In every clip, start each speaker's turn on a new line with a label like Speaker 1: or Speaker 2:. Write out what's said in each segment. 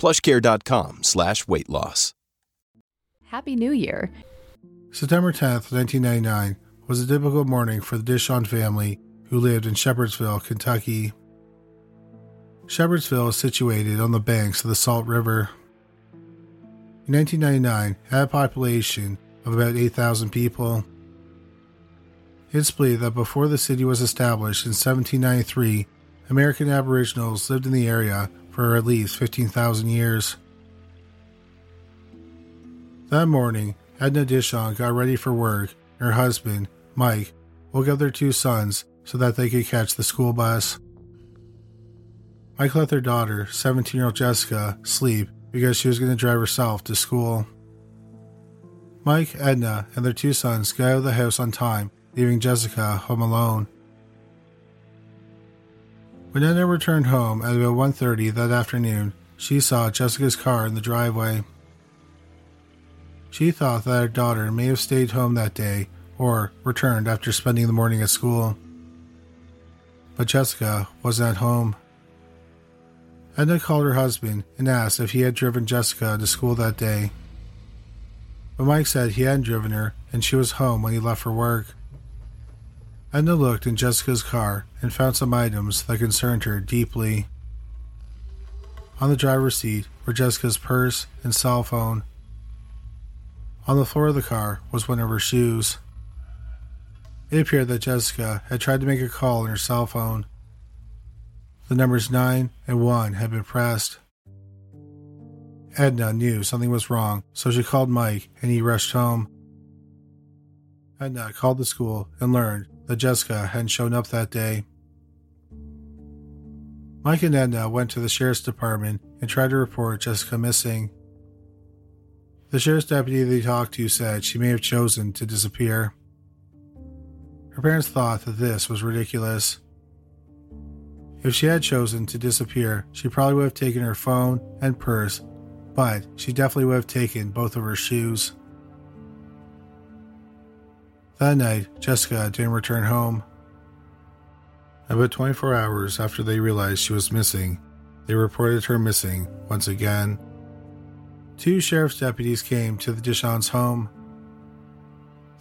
Speaker 1: plushcare.com slash weight loss.
Speaker 2: Happy New Year.
Speaker 3: September 10th, 1999 was a typical morning for the Dishon family who lived in Shepherdsville, Kentucky. Shepherdsville is situated on the banks of the Salt River. In 1999, it had a population of about 8,000 people. It's believed that before the city was established in 1793, American Aboriginals lived in the area for at least 15,000 years. That morning, Edna Dishon got ready for work, and her husband, Mike, woke up their two sons so that they could catch the school bus. Mike let their daughter, 17 year old Jessica, sleep because she was going to drive herself to school. Mike, Edna, and their two sons got out of the house on time, leaving Jessica home alone. When Edna returned home at about 1.30 that afternoon, she saw Jessica's car in the driveway. She thought that her daughter may have stayed home that day or returned after spending the morning at school. But Jessica wasn't at home. Edna called her husband and asked if he had driven Jessica to school that day. But Mike said he hadn't driven her and she was home when he left for work. Edna looked in Jessica's car and found some items that concerned her deeply. On the driver's seat were Jessica's purse and cell phone. On the floor of the car was one of her shoes. It appeared that Jessica had tried to make a call on her cell phone. The numbers 9 and 1 had been pressed. Edna knew something was wrong, so she called Mike and he rushed home. Edna called the school and learned that Jessica hadn't shown up that day. Mike and Edna went to the sheriff's department and tried to report Jessica missing. The sheriff's deputy they talked to said she may have chosen to disappear. Her parents thought that this was ridiculous. If she had chosen to disappear, she probably would have taken her phone and purse, but she definitely would have taken both of her shoes. That night, Jessica didn't return home. About 24 hours after they realized she was missing, they reported her missing once again. Two sheriff's deputies came to the Dishon's home.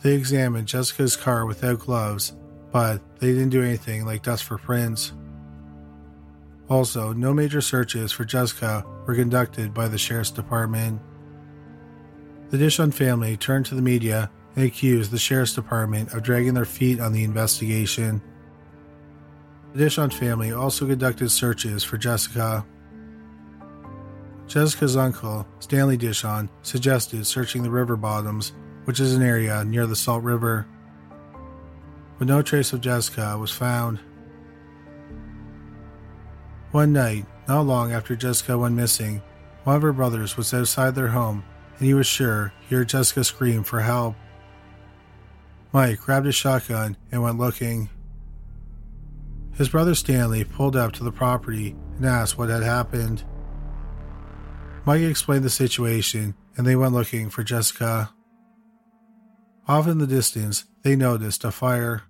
Speaker 3: They examined Jessica's car without gloves, but they didn't do anything like dust for prints. Also, no major searches for Jessica were conducted by the sheriff's department. The Dishon family turned to the media accused the sheriff's department of dragging their feet on the investigation. The Dishon family also conducted searches for Jessica. Jessica's uncle, Stanley Dishon, suggested searching the river bottoms, which is an area near the Salt River. But no trace of Jessica was found. One night, not long after Jessica went missing, one of her brothers was outside their home and he was sure he heard Jessica scream for help. Mike grabbed his shotgun and went looking. His brother Stanley pulled up to the property and asked what had happened. Mike explained the situation and they went looking for Jessica. Off in the distance, they noticed a fire.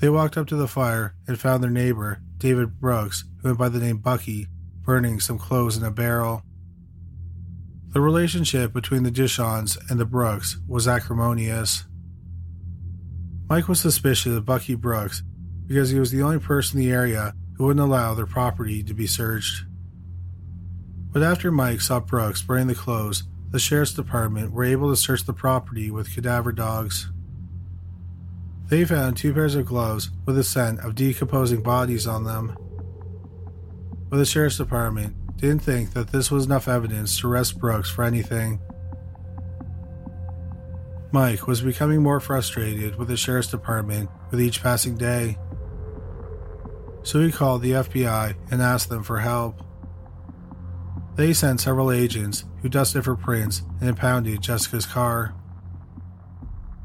Speaker 3: They walked up to the fire and found their neighbor, David Brooks, who went by the name Bucky, burning some clothes in a barrel. The relationship between the Dishons and the Brooks was acrimonious. Mike was suspicious of Bucky Brooks because he was the only person in the area who wouldn't allow their property to be searched. But after Mike saw Brooks burning the clothes, the sheriff's department were able to search the property with cadaver dogs. They found two pairs of gloves with a scent of decomposing bodies on them. But the sheriff's department didn't think that this was enough evidence to arrest Brooks for anything. Mike was becoming more frustrated with the sheriff's department with each passing day. So he called the FBI and asked them for help. They sent several agents who dusted for prints and impounded Jessica's car.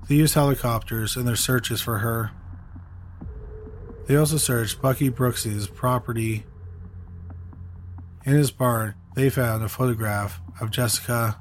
Speaker 3: They used helicopters in their searches for her. They also searched Bucky Brooks's property. In his barn, they found a photograph of Jessica.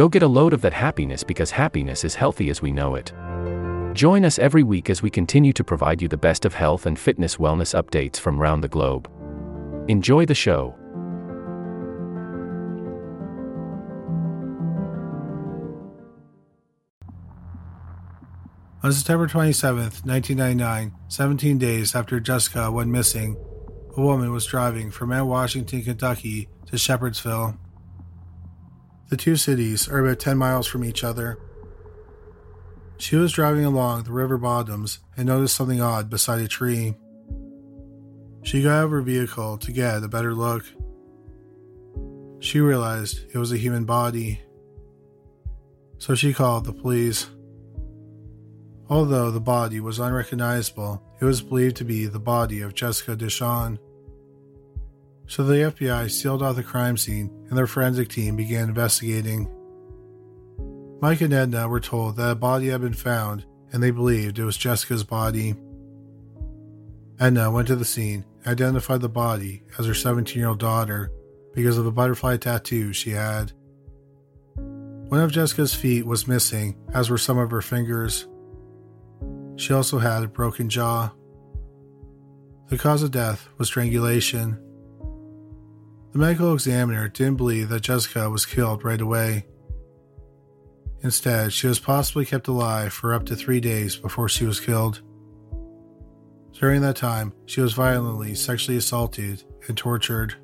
Speaker 4: Go get a load of that happiness because happiness is healthy as we know it. Join us every week as we continue to provide you the best of health and fitness wellness updates from around the globe. Enjoy the show.
Speaker 3: On September 27, 1999, 17 days after Jessica went missing, a woman was driving from Mount Washington, Kentucky to Shepherdsville. The two cities are about 10 miles from each other. She was driving along the river bottoms and noticed something odd beside a tree. She got out of her vehicle to get a better look. She realized it was a human body. So she called the police. Although the body was unrecognizable, it was believed to be the body of Jessica Dishon. So the FBI sealed off the crime scene and their forensic team began investigating. Mike and Edna were told that a body had been found and they believed it was Jessica's body. Edna went to the scene and identified the body as her 17 year old daughter because of the butterfly tattoo she had. One of Jessica's feet was missing, as were some of her fingers. She also had a broken jaw. The cause of death was strangulation. The medical examiner didn't believe that Jessica was killed right away. Instead, she was possibly kept alive for up to three days before she was killed. During that time, she was violently sexually assaulted and tortured.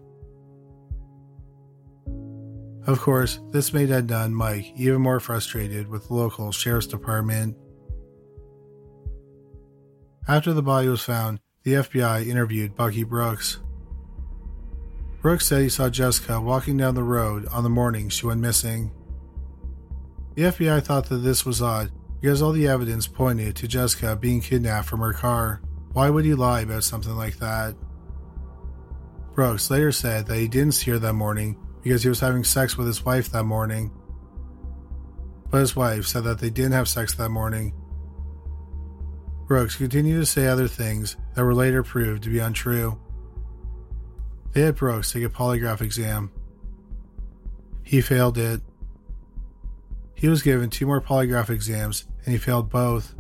Speaker 3: Of course, this made Edna and Mike even more frustrated with the local sheriff's department. After the body was found, the FBI interviewed Bucky Brooks. Brooks said he saw Jessica walking down the road on the morning she went missing. The FBI thought that this was odd because all the evidence pointed to Jessica being kidnapped from her car. Why would he lie about something like that? Brooks later said that he didn't see her that morning because he was having sex with his wife that morning. But his wife said that they didn't have sex that morning Brooks continued to say other things that were later proved to be untrue. They had Brooks take a polygraph exam. He failed it. He was given two more polygraph exams and he failed both.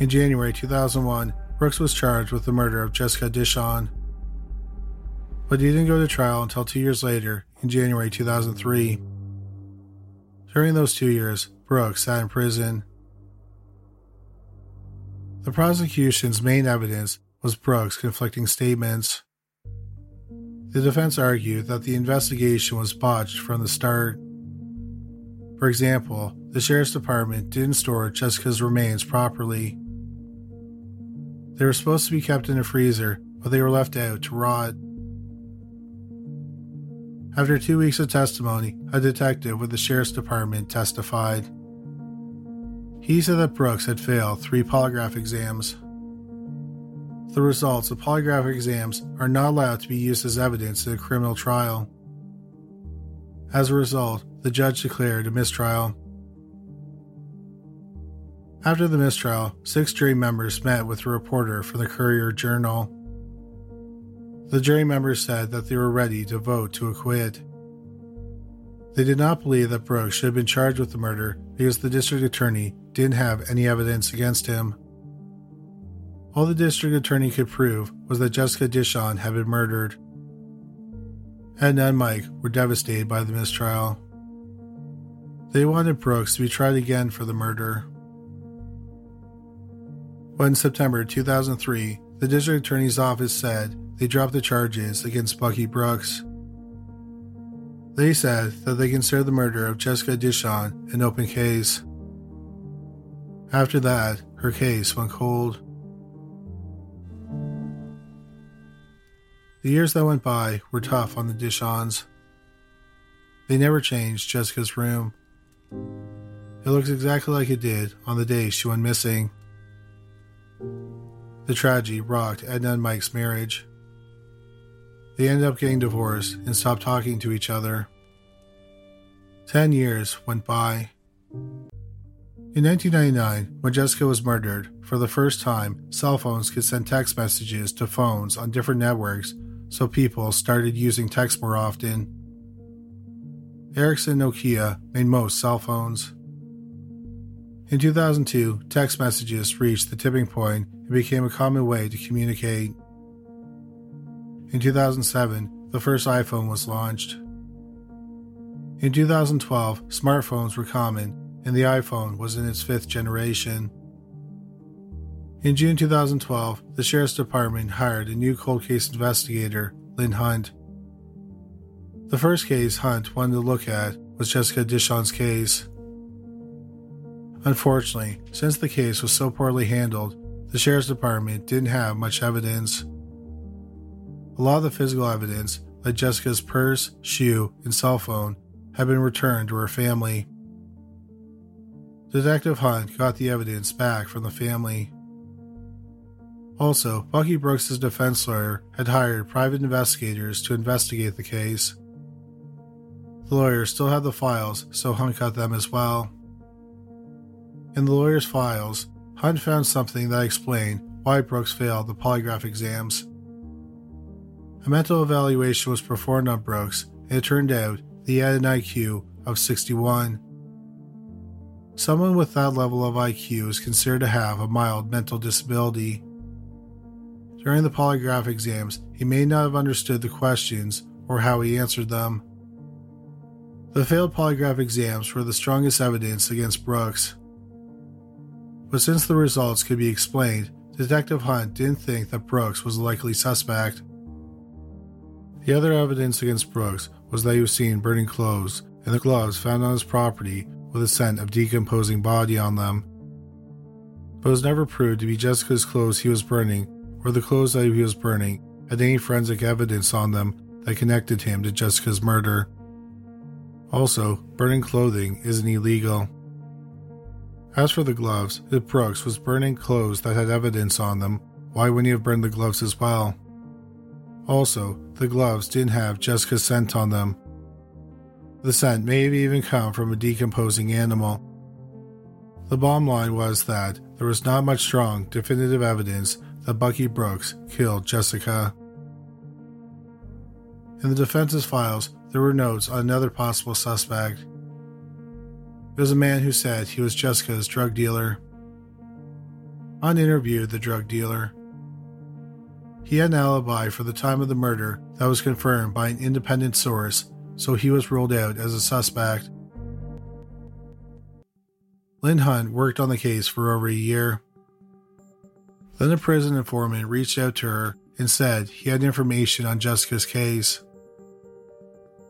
Speaker 3: In January 2001, Brooks was charged with the murder of Jessica Dishon. but he didn't go to trial until two years later, in January 2003. During those two years, Brooks sat in prison. The prosecution's main evidence was Brooks' conflicting statements. The defense argued that the investigation was botched from the start. For example, the sheriff's department didn't store Jessica's remains properly. They were supposed to be kept in a freezer, but they were left out to rot. After two weeks of testimony, a detective with the sheriff's department testified. He said that Brooks had failed three polygraph exams. The results of polygraph exams are not allowed to be used as evidence in a criminal trial. As a result, the judge declared a mistrial. After the mistrial, six jury members met with a reporter for the Courier Journal. The jury members said that they were ready to vote to acquit. They did not believe that Brooks should have been charged with the murder because the district attorney didn't have any evidence against him. All the district attorney could prove was that Jessica Dishon had been murdered. Edna and Mike were devastated by the mistrial. They wanted Brooks to be tried again for the murder. In September 2003, the district attorney's office said they dropped the charges against Bucky Brooks. They said that they considered the murder of Jessica Dishon an open case. After that, her case went cold. The years that went by were tough on the Dishons. They never changed Jessica's room. It looks exactly like it did on the day she went missing. The tragedy rocked Edna and Mike's marriage. They ended up getting divorced and stopped talking to each other. Ten years went by. In 1999, when Jessica was murdered, for the first time, cell phones could send text messages to phones on different networks, so people started using text more often. Ericsson Nokia made most cell phones. In 2002, text messages reached the tipping point and became a common way to communicate. In 2007, the first iPhone was launched. In 2012, smartphones were common and the iPhone was in its fifth generation. In June 2012, the Sheriff's Department hired a new cold case investigator, Lynn Hunt. The first case Hunt wanted to look at was Jessica Dishon's case. Unfortunately, since the case was so poorly handled, the Sheriff's Department didn't have much evidence. A lot of the physical evidence, like Jessica's purse, shoe, and cell phone, had been returned to her family. Detective Hunt got the evidence back from the family. Also, Bucky Brooks' defense lawyer had hired private investigators to investigate the case. The lawyers still had the files, so Hunt got them as well. In the lawyer's files, Hunt found something that explained why Brooks failed the polygraph exams. A mental evaluation was performed on Brooks, and it turned out he had an IQ of 61. Someone with that level of IQ is considered to have a mild mental disability. During the polygraph exams, he may not have understood the questions or how he answered them. The failed polygraph exams were the strongest evidence against Brooks. But since the results could be explained, Detective Hunt didn't think that Brooks was a likely suspect. The other evidence against Brooks was that he was seen burning clothes and the gloves found on his property with a scent of decomposing body on them. But it was never proved to be Jessica's clothes he was burning or the clothes that he was burning had any forensic evidence on them that connected him to Jessica's murder. Also, burning clothing isn't illegal. As for the gloves, if Brooks was burning clothes that had evidence on them, why wouldn't he have burned the gloves as well? Also, the gloves didn't have Jessica's scent on them. The scent may have even come from a decomposing animal. The bottom line was that there was not much strong, definitive evidence that Bucky Brooks killed Jessica. In the defense's files, there were notes on another possible suspect. It was a man who said he was Jessica's drug dealer. Hunt interviewed the drug dealer. He had an alibi for the time of the murder that was confirmed by an independent source, so he was ruled out as a suspect. Lynn Hunt worked on the case for over a year. Then a prison informant reached out to her and said he had information on Jessica's case.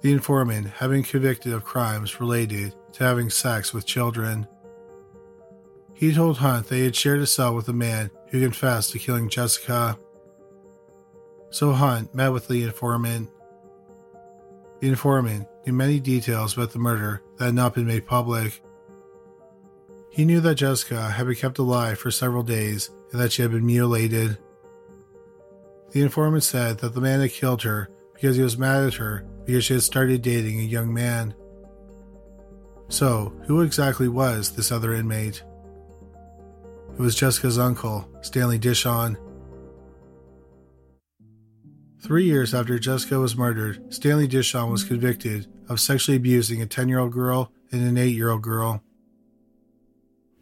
Speaker 3: The informant had been convicted of crimes related to having sex with children. He told Hunt they had shared a cell with a man who confessed to killing Jessica. So Hunt met with the informant. The informant knew many details about the murder that had not been made public. He knew that Jessica had been kept alive for several days and that she had been mutilated. The informant said that the man had killed her because he was mad at her because she had started dating a young man. So, who exactly was this other inmate? It was Jessica's uncle, Stanley Dishon. Three years after Jessica was murdered, Stanley Dishon was convicted of sexually abusing a 10 year old girl and an 8 year old girl.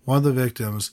Speaker 3: One of the victims.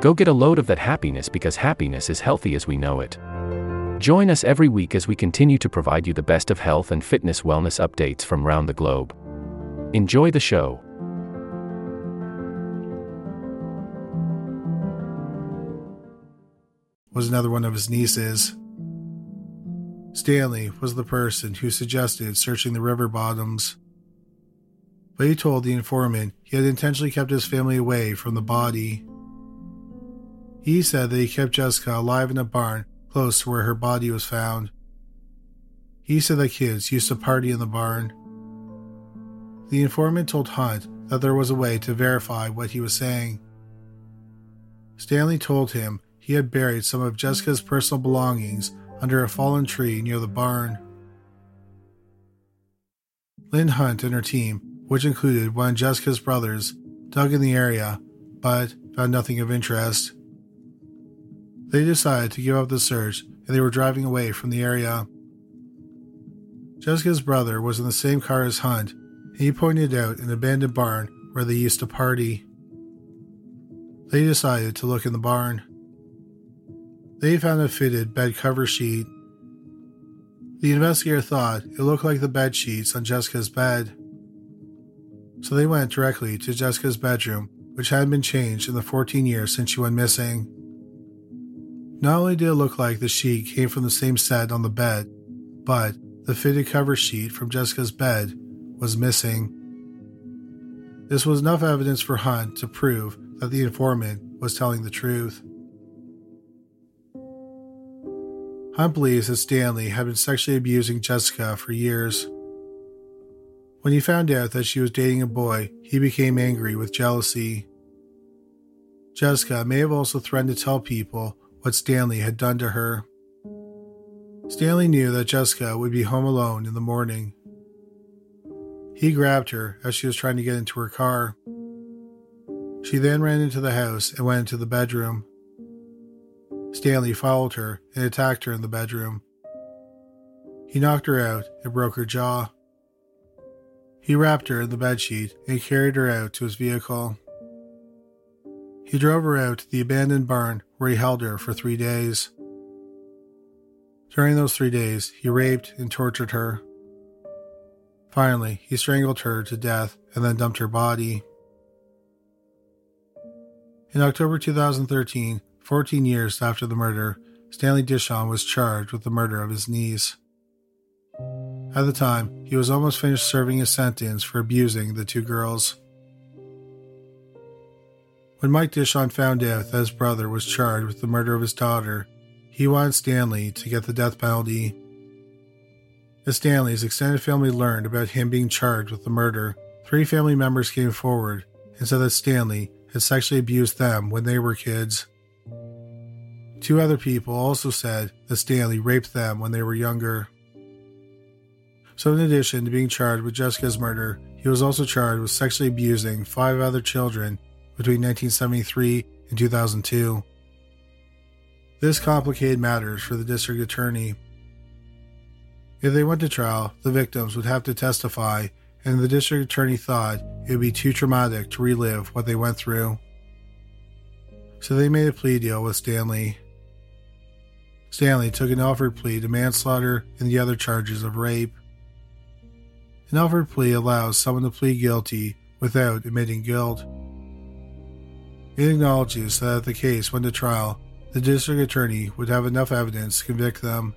Speaker 4: Go get a load of that happiness because happiness is healthy as we know it. Join us every week as we continue to provide you the best of health and fitness wellness updates from around the globe. Enjoy the show.
Speaker 3: Was another one of his nieces. Stanley was the person who suggested searching the river bottoms but he told the informant he had intentionally kept his family away from the body. He said that he kept Jessica alive in a barn close to where her body was found. He said the kids used to party in the barn. The informant told Hunt that there was a way to verify what he was saying. Stanley told him he had buried some of Jessica's personal belongings under a fallen tree near the barn. Lynn Hunt and her team which included one of Jessica's brothers, dug in the area, but found nothing of interest. They decided to give up the search and they were driving away from the area. Jessica's brother was in the same car as Hunt, and he pointed out an abandoned barn where they used to party. They decided to look in the barn. They found a fitted bed cover sheet. The investigator thought it looked like the bed sheets on Jessica's bed so they went directly to Jessica's bedroom, which hadn't been changed in the 14 years since she went missing. Not only did it look like the sheet came from the same set on the bed, but the fitted cover sheet from Jessica's bed was missing. This was enough evidence for Hunt to prove that the informant was telling the truth. Hunt believes that Stanley had been sexually abusing Jessica for years. When he found out that she was dating a boy, he became angry with jealousy. Jessica may have also threatened to tell people what Stanley had done to her. Stanley knew that Jessica would be home alone in the morning. He grabbed her as she was trying to get into her car. She then ran into the house and went into the bedroom. Stanley followed her and attacked her in the bedroom. He knocked her out and broke her jaw. He wrapped her in the bedsheet and carried her out to his vehicle. He drove her out to the abandoned barn where he held her for three days. During those three days, he raped and tortured her. Finally, he strangled her to death and then dumped her body. In October 2013, 14 years after the murder, Stanley Dishon was charged with the murder of his niece. At the time, he was almost finished serving his sentence for abusing the two girls. When Mike Dishon found out that his brother was charged with the murder of his daughter, he wanted Stanley to get the death penalty. As Stanley's extended family learned about him being charged with the murder, three family members came forward and said that Stanley had sexually abused them when they were kids. Two other people also said that Stanley raped them when they were younger. So, in addition to being charged with Jessica's murder, he was also charged with sexually abusing five other children between 1973 and 2002. This complicated matters for the district attorney. If they went to trial, the victims would have to testify, and the district attorney thought it would be too traumatic to relive what they went through. So they made a plea deal with Stanley. Stanley took an Alford plea to manslaughter and the other charges of rape. An Alford plea allows someone to plead guilty without admitting guilt. It acknowledges that if the case went to trial, the district attorney would have enough evidence to convict them.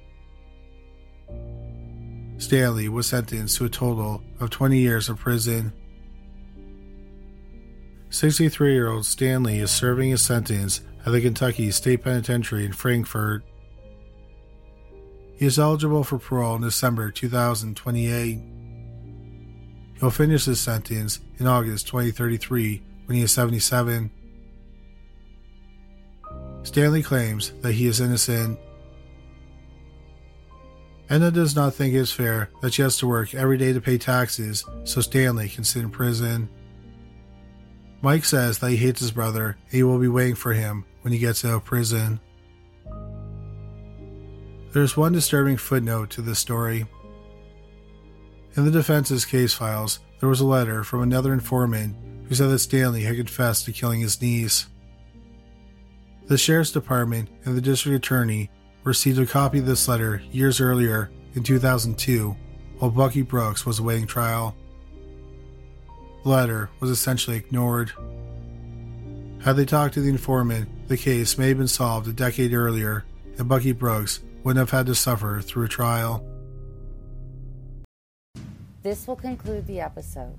Speaker 3: Stanley was sentenced to a total of 20 years of prison. 63 year old Stanley is serving his sentence at the Kentucky State Penitentiary in Frankfort. He is eligible for parole in December 2028. He'll finish his sentence in August 2033 when he is 77. Stanley claims that he is innocent. Edna does not think it is fair that she has to work every day to pay taxes so Stanley can sit in prison. Mike says that he hates his brother and he will be waiting for him when he gets out of prison. There's one disturbing footnote to this story. In the defense's case files, there was a letter from another informant who said that Stanley had confessed to killing his niece. The sheriff's department and the district attorney received a copy of this letter years earlier in 2002 while Bucky Brooks was awaiting trial. The letter was essentially ignored. Had they talked to the informant, the case may have been solved a decade earlier and Bucky Brooks wouldn't have had to suffer through a trial.
Speaker 5: This will conclude the episode.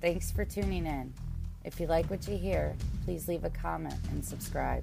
Speaker 5: Thanks for tuning in. If you like what you hear, please leave a comment and subscribe.